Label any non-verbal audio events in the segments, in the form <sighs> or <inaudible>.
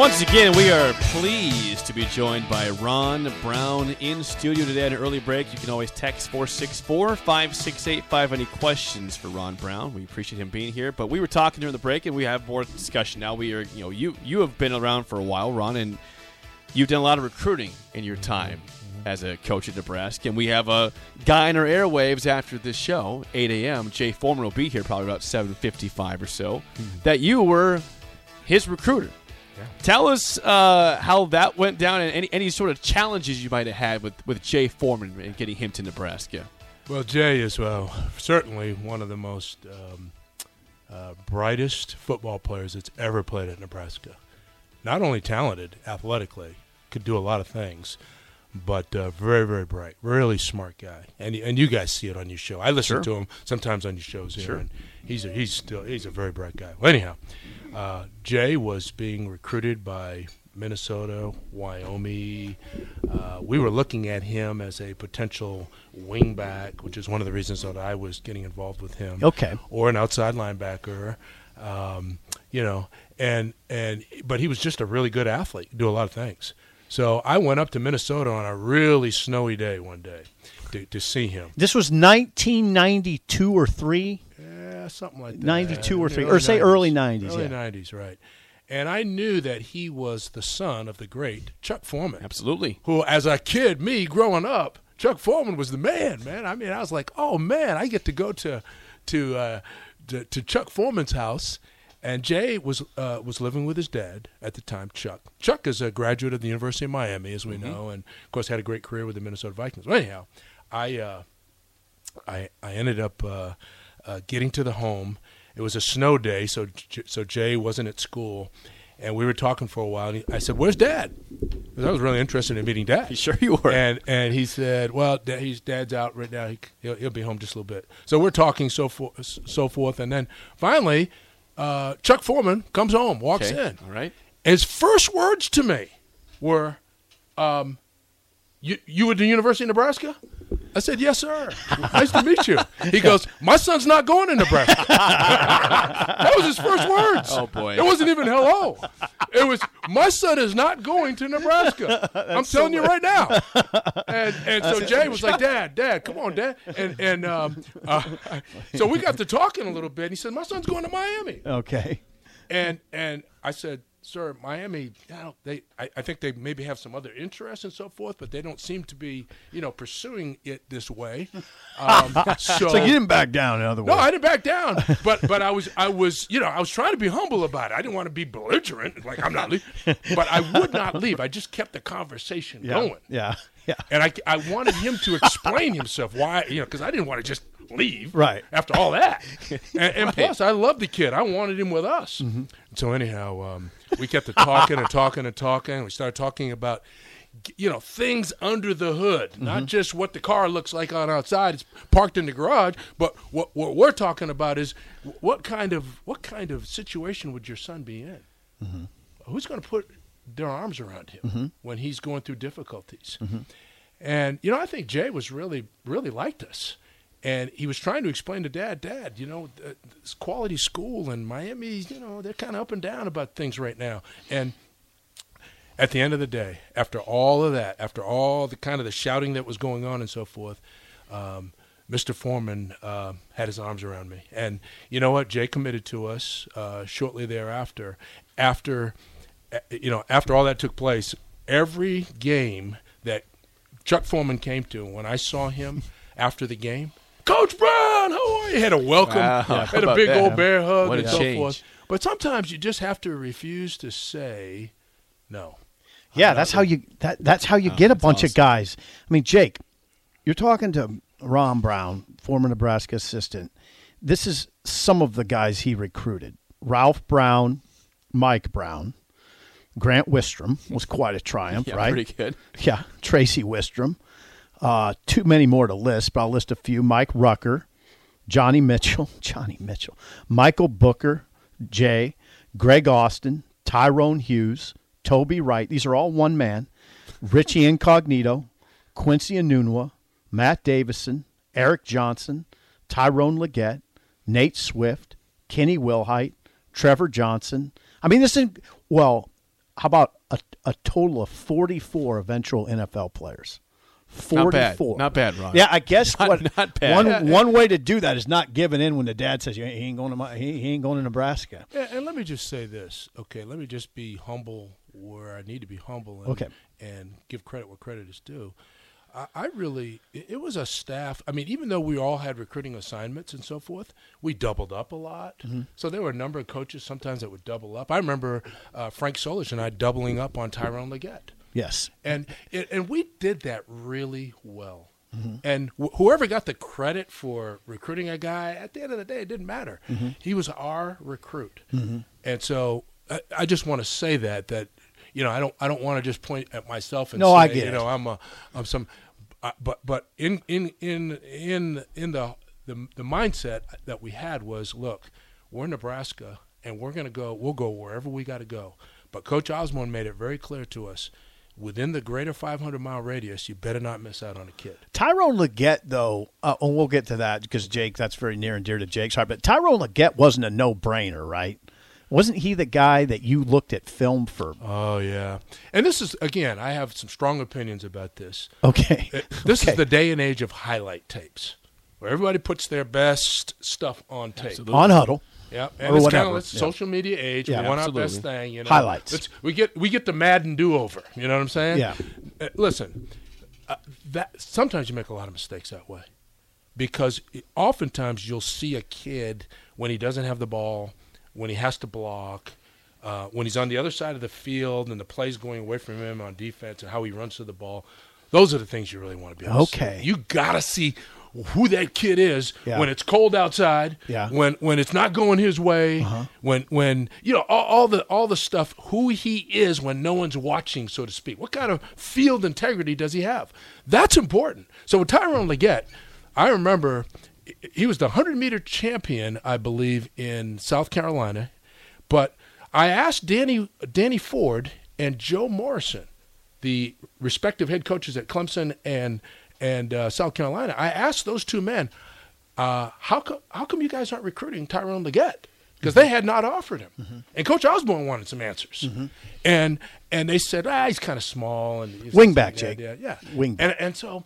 Once again, we are pleased to be joined by Ron Brown in studio today at an early break. You can always text 464 5685 any questions for Ron Brown. We appreciate him being here. But we were talking during the break and we have more discussion now. We are, you know, you you have been around for a while, Ron, and you've done a lot of recruiting in your time mm-hmm. as a coach at Nebraska. And we have a guy in our airwaves after this show, 8 a.m. Jay Foreman will be here probably about 7.55 or so, mm-hmm. that you were his recruiter. Tell us uh, how that went down and any, any sort of challenges you might have had with, with Jay Foreman and getting him to Nebraska. Well, Jay is well certainly one of the most um, uh, brightest football players that's ever played at Nebraska. Not only talented athletically, could do a lot of things, but uh, very very bright, really smart guy. And and you guys see it on your show. I listen Sure. to him sometimes on your shows here, Sure. and he's a, he's still he's a very bright guy. Well, anyhow, uh, Jay was being recruited by Minnesota, Wyoming. Uh, we were looking at him as a potential wingback, which is one of the reasons that I was getting involved with him. Okay. Or an outside linebacker. Um, you know, and and but he was just a really good athlete, do a lot of things. So I went up to Minnesota on a really snowy day one day to, to see him. This was 1992 or three. Yeah, something like that. 92 or The three- or say early 90s, Early yeah. 90s, right. And I knew that he was the son of the great Chuck Foreman. Absolutely. Who, as a kid, me growing up, Chuck Foreman was the man, man. I mean, I was like, oh man, I get to go to to uh, to, to Chuck Foreman's house. And Jay was uh, was living with his dad at the time, Chuck. Chuck is a graduate of the University of Miami, as we know, and of course had a great career with the Minnesota Vikings. Well, anyhow, I uh, I I ended up uh, getting to the home. It was a snow day, so so Jay wasn't at school, and we were talking for a while. And he, I said, "Where's Dad?" Because I was really interested in meeting Dad. Sure you were. And and he said, "Well, da- he's Dad's out right now. He, he'll, he'll be home just a little bit." So we're talking so forth, so forth, and then finally, uh, Chuck Foreman comes home, walks Okay. in. All right. His first words to me were, um, "You you at the University of Nebraska?" I said, "Yes, sir. Nice to meet you." He goes, "My son's not going to Nebraska." <laughs> that was his first words. Oh, boy. It wasn't even hello. It was, "My son is not going to Nebraska." <laughs> I'm telling you right now. And and so Jay was like, "Dad, Dad, come on, Dad." And and um, uh, so we got to talking a little bit. And he said, "My son's going to Miami." Okay. And and I said, "Sir, Miami, you know, they I, I think they maybe have some other interests and so forth, but they don't seem to be, you know, pursuing it this way." <laughs> Um, so, So you didn't back down, in other no. I didn't back down, but but I was I was you know I was trying to be humble about it. I didn't want to be belligerent, like I'm not leaving, but I would not leave. I just kept the conversation yeah. going, Yeah. Yeah. and I I wanted him to explain himself why you know because I didn't want to just leave Right. after all that, <laughs> and, and plus I love the kid. I wanted him with us. Mm-hmm. So anyhow, um, we kept talking and talking and talking. We started talking about you know things under the hood, not mm-hmm. just what the car looks like on outside. It's parked in the garage, but what what we're talking about is what kind of what kind of situation would your son be in? Mm-hmm. Who's going to put their arms around him when he's going through difficulties? And you know, I think Jay was really really liked us. And he was trying to explain to Dad, Dad, you know, th- this quality school in Miami, you know, they're kind of up and down about things right now. And at the end of the day, after all of that, after all the kind of the shouting that was going on and so forth, um, Mr. Foreman uh, had his arms around me, and you know what? Jay committed to us uh, shortly thereafter. After, uh, you know, after all that took place, every game that Chuck Foreman came to, when I saw him after the game, Coach Brown, how are you? Had a welcome, Wow, <laughs> how had a big that? old bear hug What and so change. forth. But sometimes you just have to refuse to say no. Yeah, that's how you that that's how you oh, get a bunch of guys. I mean, Jake, you're talking to Ron Brown, former Nebraska assistant. This is some of the guys he recruited. Ralph Brown, Mike Brown, Grant Wistrom was quite a triumph, Yeah, right? pretty good. Yeah, Tracey Wistrom. Uh, too many more to list, but I'll list a few. Mike Rucker, Johnny Mitchell, <laughs> Johnny Mitchell, Michael Booker, Jay, Greg Austin, Tyrone Hughes, Toby Wright. These are all one man. Richie Incognito, Quincy Anunua, Matt Davison, Eric Johnson, Tyrone Legette, Nate Swift, Kenny Wilhite, Trevor Johnson. I mean, this is, well, how about a, a total of 44 eventual NFL players? Not bad. 44. Not bad, Ron. Yeah, I guess Not- what not bad. one one way to do that is not giving in when the dad says he ain't going to my, he, he ain't going to Nebraska. And, and let me just say this, okay? Let me just be humble where I need to be humble. And, Okay. And give credit where credit is due. I, I really, it, it was a staff. I mean, even though we all had recruiting assignments and so forth, we doubled up a lot. Mm-hmm. So there were a number of coaches sometimes that would double up. I remember uh, Frank Solich and I doubling up on Tyrone Legette. Yes. and it, and we did that really well. Mm-hmm. And wh- whoever got the credit for recruiting a guy, at the end of the day, it didn't matter. Mm-hmm. He was our recruit, and so I, I just want to say that that you know I don't I don't want to just point at myself and No, say I get you it. know I'm a I'm some, uh, but but in in in in in the the the mindset that we had was look, we're Nebraska and we're going to go we'll go wherever we got to go. But Coach Osborne made it very clear to us within the greater 500 mile radius, you better not miss out on a kid. Tyrone Legette, though, uh, and we'll get to that because Jake, that's very near and dear to Jake's heart. But Tyrone Legette wasn't a no brainer, right? Wasn't he the guy that you looked at film for? Oh yeah, and this is again, I have some strong opinions about this. Okay. Uh, This Okay. is the day and age of highlight tapes, where everybody puts their best stuff on tape. On huddle. Yeah, Or and it's kind whatever, of it's yeah. social media age. Yeah, we want absolutely. our best thing. You know, Highlights. Let's- we get we get the Madden do over. You know what I'm saying? Yeah. Uh, listen, uh, that sometimes you make a lot of mistakes that way, because oftentimes you'll see a kid when he doesn't have the ball, when he has to block. Uh, when he's on the other side of the field and the play's going away from him on defense and how he runs to the ball, those are the things you really want to be able to see. Okay. You gotta see who that kid is Yeah. when it's cold outside, Yeah. Uh-huh. when when it's not going his way, when when you know all, all the all the stuff, who he is when no one's watching, so to speak. What kind of field integrity does he have? That's important. So with Tyrone Legette, I remember he was the 100 meter champion, I believe, in South Carolina, but I asked Danny Danny Ford and Joe Morrison, the respective head coaches at Clemson and and uh, South Carolina. I asked those two men, uh, how come how come you guys aren't recruiting Tyrone Legette? Because they had not offered him, and Coach Osborne wanted some answers, and and they said, ah, he's kind of small and he's Wingback, Jake. yeah, yeah, Wingback. and and so,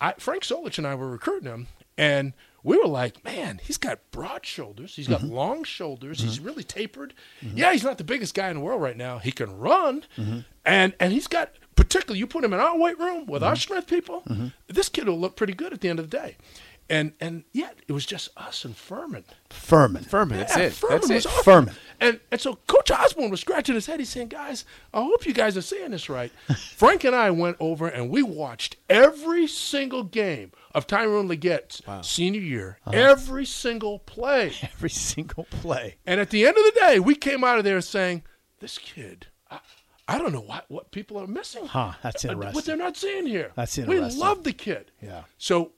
I, Frank Solich and I were recruiting him, and we were like, man, he's got broad shoulders, he's got Mm-hmm. long shoulders, he's really tapered. Yeah, he's not the biggest guy in the world right now. He can run, Mm-hmm. and and he's got particularly you put him in our weight room with Mm-hmm. our strength people, this kid will look pretty good at the end of the day. And and yet it was just us and Furman. Furman. Furman, that's Yeah, it. Furman That's was it. awesome. Furman. And and so Coach Osborne was scratching his head. He's saying, "Guys, I hope you guys are seeing this right." <laughs> Frank and I went over and we watched every single game of Tyrone Legette's senior year, Uh-huh. every single play. <laughs> Every single play. And at the end of the day, we came out of there saying, "This kid." I, I don't know what, what people are missing. Huh, that's Uh, interesting. What they're not seeing here. That's interesting. We love the kid. Yeah. So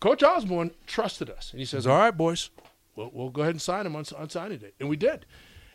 Coach Osborne trusted us, and he says, "All right, boys, we'll, we'll go ahead and sign him on, on signing day," and we did.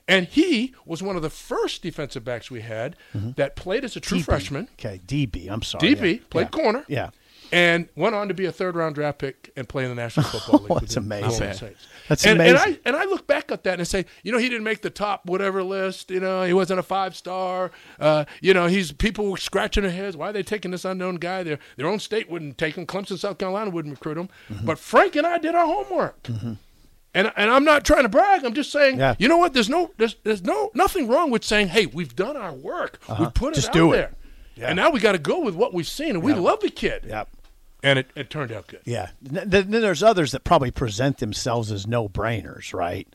And he was one of the first defensive backs we had that played as a true freshman. Okay, DB. I'm sorry. DB Yeah. played Yeah. corner. Yeah. And went on to be a third round draft pick and play in the National Football <laughs> League. Oh, that's amazing. New Orleans Not bad. Saints. That's and, amazing. And I, and I look back at that and say, you know, he didn't make the top whatever list. You know, he wasn't a five star. Uh, you know, he's people were scratching their heads. Why are they taking this unknown guy? Their their own state wouldn't take him. Clemson, South Carolina wouldn't recruit him. Mm-hmm. But Frank and I did our homework. And, and I'm not trying to brag. I'm just saying, Yeah. you know what? There's no there's there's no nothing wrong with saying, hey, we've done our work. We've put it Uh-huh. Just out do it. there. And now we got to go with what we've seen, and we love the kid. Yep. And it, it turned out good. Yeah. Th- Then there's others that probably present themselves as no brainers, right?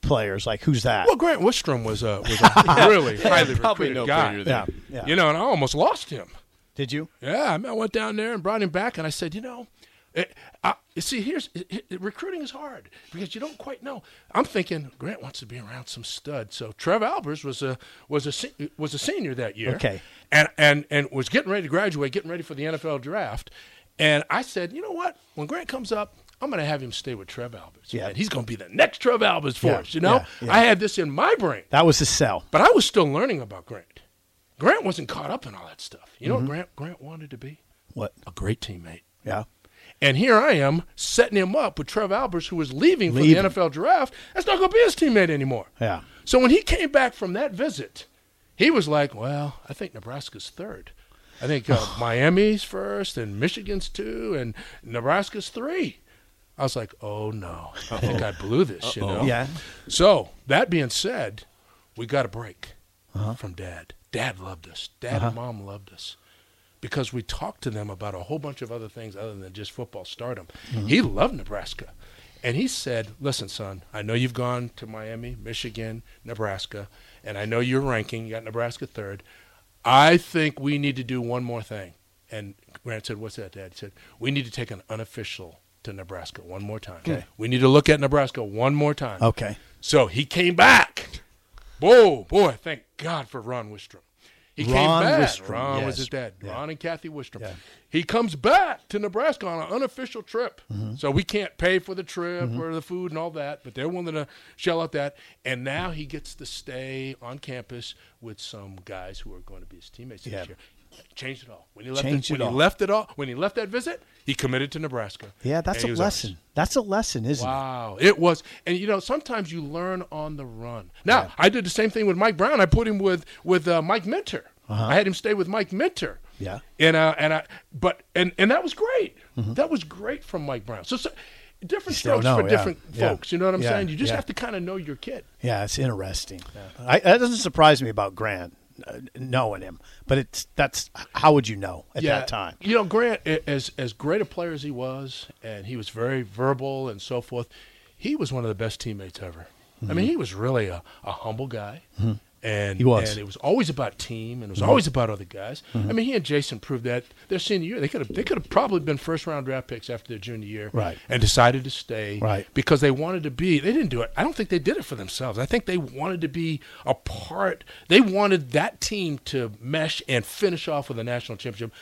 Players like who's that? Well, Grant Wistrom was a was a <laughs> really highly Probably recruited no guy. yeah. Yeah. You know, and I almost lost him. Did you? Yeah, I, mean, I went down there and brought him back, and I said, you know, it, I, you see, here's it, it- recruiting is hard because you don't quite know. I'm thinking Grant wants to be around some stud. So Trev Alberts was a was a was a senior that year. Okay. and and and was getting ready to graduate, getting ready for the NFL draft. And I said, you know what? When Grant comes up, I'm going to have him stay with Trev Alberts. Yeah. Man, he's going to be the next Trev Alberts for Yeah, us. You know, yeah, yeah. I had this in my brain, That was the sell. but I was still learning about Grant. Grant wasn't caught up in all that stuff. You know Mm-hmm. what Grant Grant wanted to be? What? A great teammate. Yeah. And here I am setting him up with Trev Alberts, who was leaving, Leaving. for the NFL draft. That's not going to be his teammate anymore. Yeah. So when he came back from that visit, he was like, "Well, I think Nebraska's third. I think uh, <sighs> Miami's first, and Michigan's two, and Nebraska's three. I was like, "Oh no, I think I blew this." You know. Yeah. So that being said, we got a break Uh-huh. from Dad. Dad loved us. Dad and Mom loved us because we talked to them about a whole bunch of other things other than just football stardom. Mm-hmm. He loved Nebraska. And he said, Listen, son, I know you've gone to Miami, Michigan, Nebraska, and I know you're ranking. You got Nebraska third. I think we need to do one more thing. And Grant said, What's that, Dad? He said, We need to take an unofficial to Nebraska one more time. Okay. We need to look at Nebraska one more time. Okay. So he came back. Whoa, boy, thank God for Ron Wistrom. He came Ron back. Wistrom, Ron was his dad. Yeah. Ron and Kathy Wistrom. Yeah. He comes back to Nebraska on an unofficial trip. Mm-hmm. So we can't pay for the trip or the food and all that, but they're willing to shell out that. And now he gets to stay on campus with some guys who are going to be his teammates Yeah. this year. Changed it all. When he left Changed it, it when all. he left it all, when he left that visit, he committed to Nebraska. Yeah, that's a was ours. lesson. That's a lesson, isn't it? Wow, it was, and you know, sometimes you learn on the run. Now, I did the same thing with Mike Brown. I put him with with uh, Mike Minter. I had him stay with Mike Minter. Uh-huh. Yeah. and uh, and I, but and and that was great. Mm-hmm. That was great from Mike Brown. So, so different strokes know, for yeah, different yeah, folks. You know what I'm yeah, saying? You just yeah. have to kind of know your kid. Yeah, it's interesting. I, that doesn't surprise me about Grant knowing him, but it's that's how would you know at that time? You know, Grant, as as great a player as he was, and he was very verbal and so forth, he was one of the best teammates ever. I mean, mm-hmm. he was really a, a humble guy. Mm-hmm. And Mm-hmm. He was. Mm-hmm. and it was always about team, and it was always about other guys. I mean, he and Jason proved that their senior year they could have they could have probably been first round draft picks after their junior year, Right. And decided to stay, Right. Because they wanted to be. They didn't do it. I don't think they did it for themselves. I think they wanted to be a part. They wanted that team to mesh and finish off with a national championship.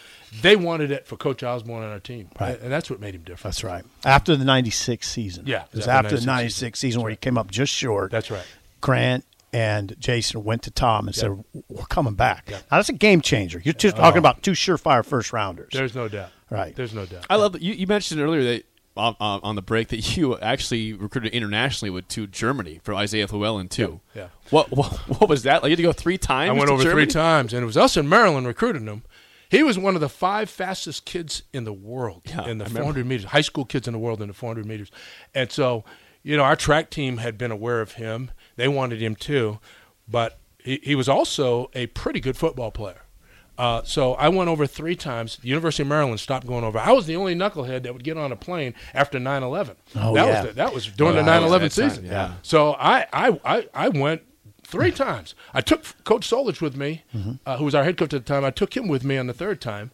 They wanted it for Coach Osborne and our team, Right. And that's what made him different. That's right. After the '96 season, Yeah, it was after the 96 '96 season where he came up just short. That's right. Grant and Jason went to Tom and said, "We're coming back." Yeah. Now that's a game changer. You're just talking oh. about two surefire first rounders. There's no doubt. Right. There's no doubt. I love that you, you mentioned earlier that on, on on the break that <laughs> you actually recruited internationally with to Germany for Isaiah Llewellyn too. Yeah, yeah. What, what what was that? Like you had to go three times. I went to over Germany? three times, and it was us in Maryland recruiting him. He was one of the five fastest kids in the world Yeah, in the I remember. 400 meters, high school kids in the world in the 400 meters. And so, you know, our track team had been aware of him. They wanted him too, but he, he was also a pretty good football player. Uh, so I went over three times. The University of Maryland stopped going over. I was the only knucklehead that would get on a plane after 9/11. Oh, that yeah. was the, that was during Oh, the that 9/11 that time, season. yeah. So I, I, I, I went three <laughs> times. I took Coach Solich with me, uh, who was our head coach at the time. I took him with me on the third time.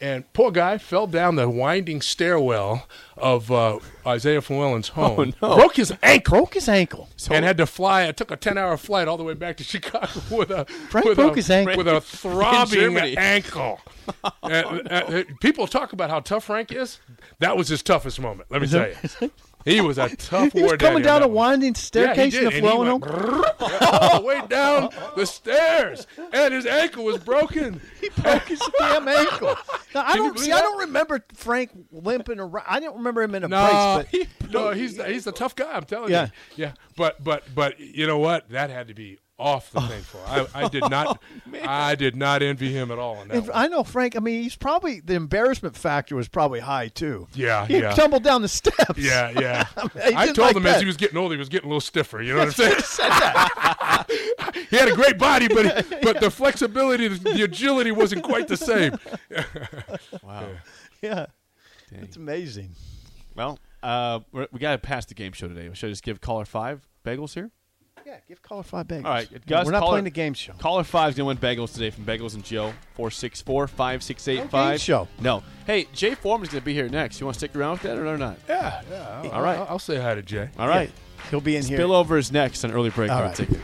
And poor guy fell down the winding stairwell of uh, Isaiah Llewellyn's home. no. Broke his ankle broke his ankle. and had to fly. I took a ten-hour flight all the way back to <laughs> Chicago with a Frank with broke a, his ankle. with a <laughs> throbbing ankle. <laughs> Uh, uh, uh, people talk about how tough Frank is. That was his toughest moment. Let me tell you, he was a tough <laughs> He was coming down a that winding Yeah, he staircase the and he flowing home. <laughs> all the way down the stairs, and his ankle was broken. <laughs> He broke his damn ankle. Now, I don't see. I don't remember Frank limping around. I don't remember him in a No, brace, but no, he's he's the tough guy. I'm telling Yeah. you. Yeah, but but but you know what? That had to be off the thing for. I, I did not. <laughs> I did not envy him at all. On that And one. I know Frank. I mean, he's probably the embarrassment factor was probably high too. Yeah, he yeah. tumbled down the steps. Yeah, <laughs> yeah. I didn't told like him that. as he was getting older, he was getting a little stiffer. You know what I'm saying? <laughs> he had a great body, but but the flexibility, the agility wasn't quite the same. Wow. yeah. Dang. It's amazing. Well, uh, we're, we got to pass the game show today. Should I just give caller five bagels here? Yeah, give caller five bagels. All right, guys. we're not caller- playing the game show. Caller five's gonna win bagels today from Bagels and Joe. Four six four five six eight No game show. No. Hey, Jay Foreman's gonna be here next. You want to stick around with that or not? Yeah, yeah. I'll, All right. I'll, I'll say hi to Jay. All right. He'll be in here. Spillover is next on early break. All on right. Ticket.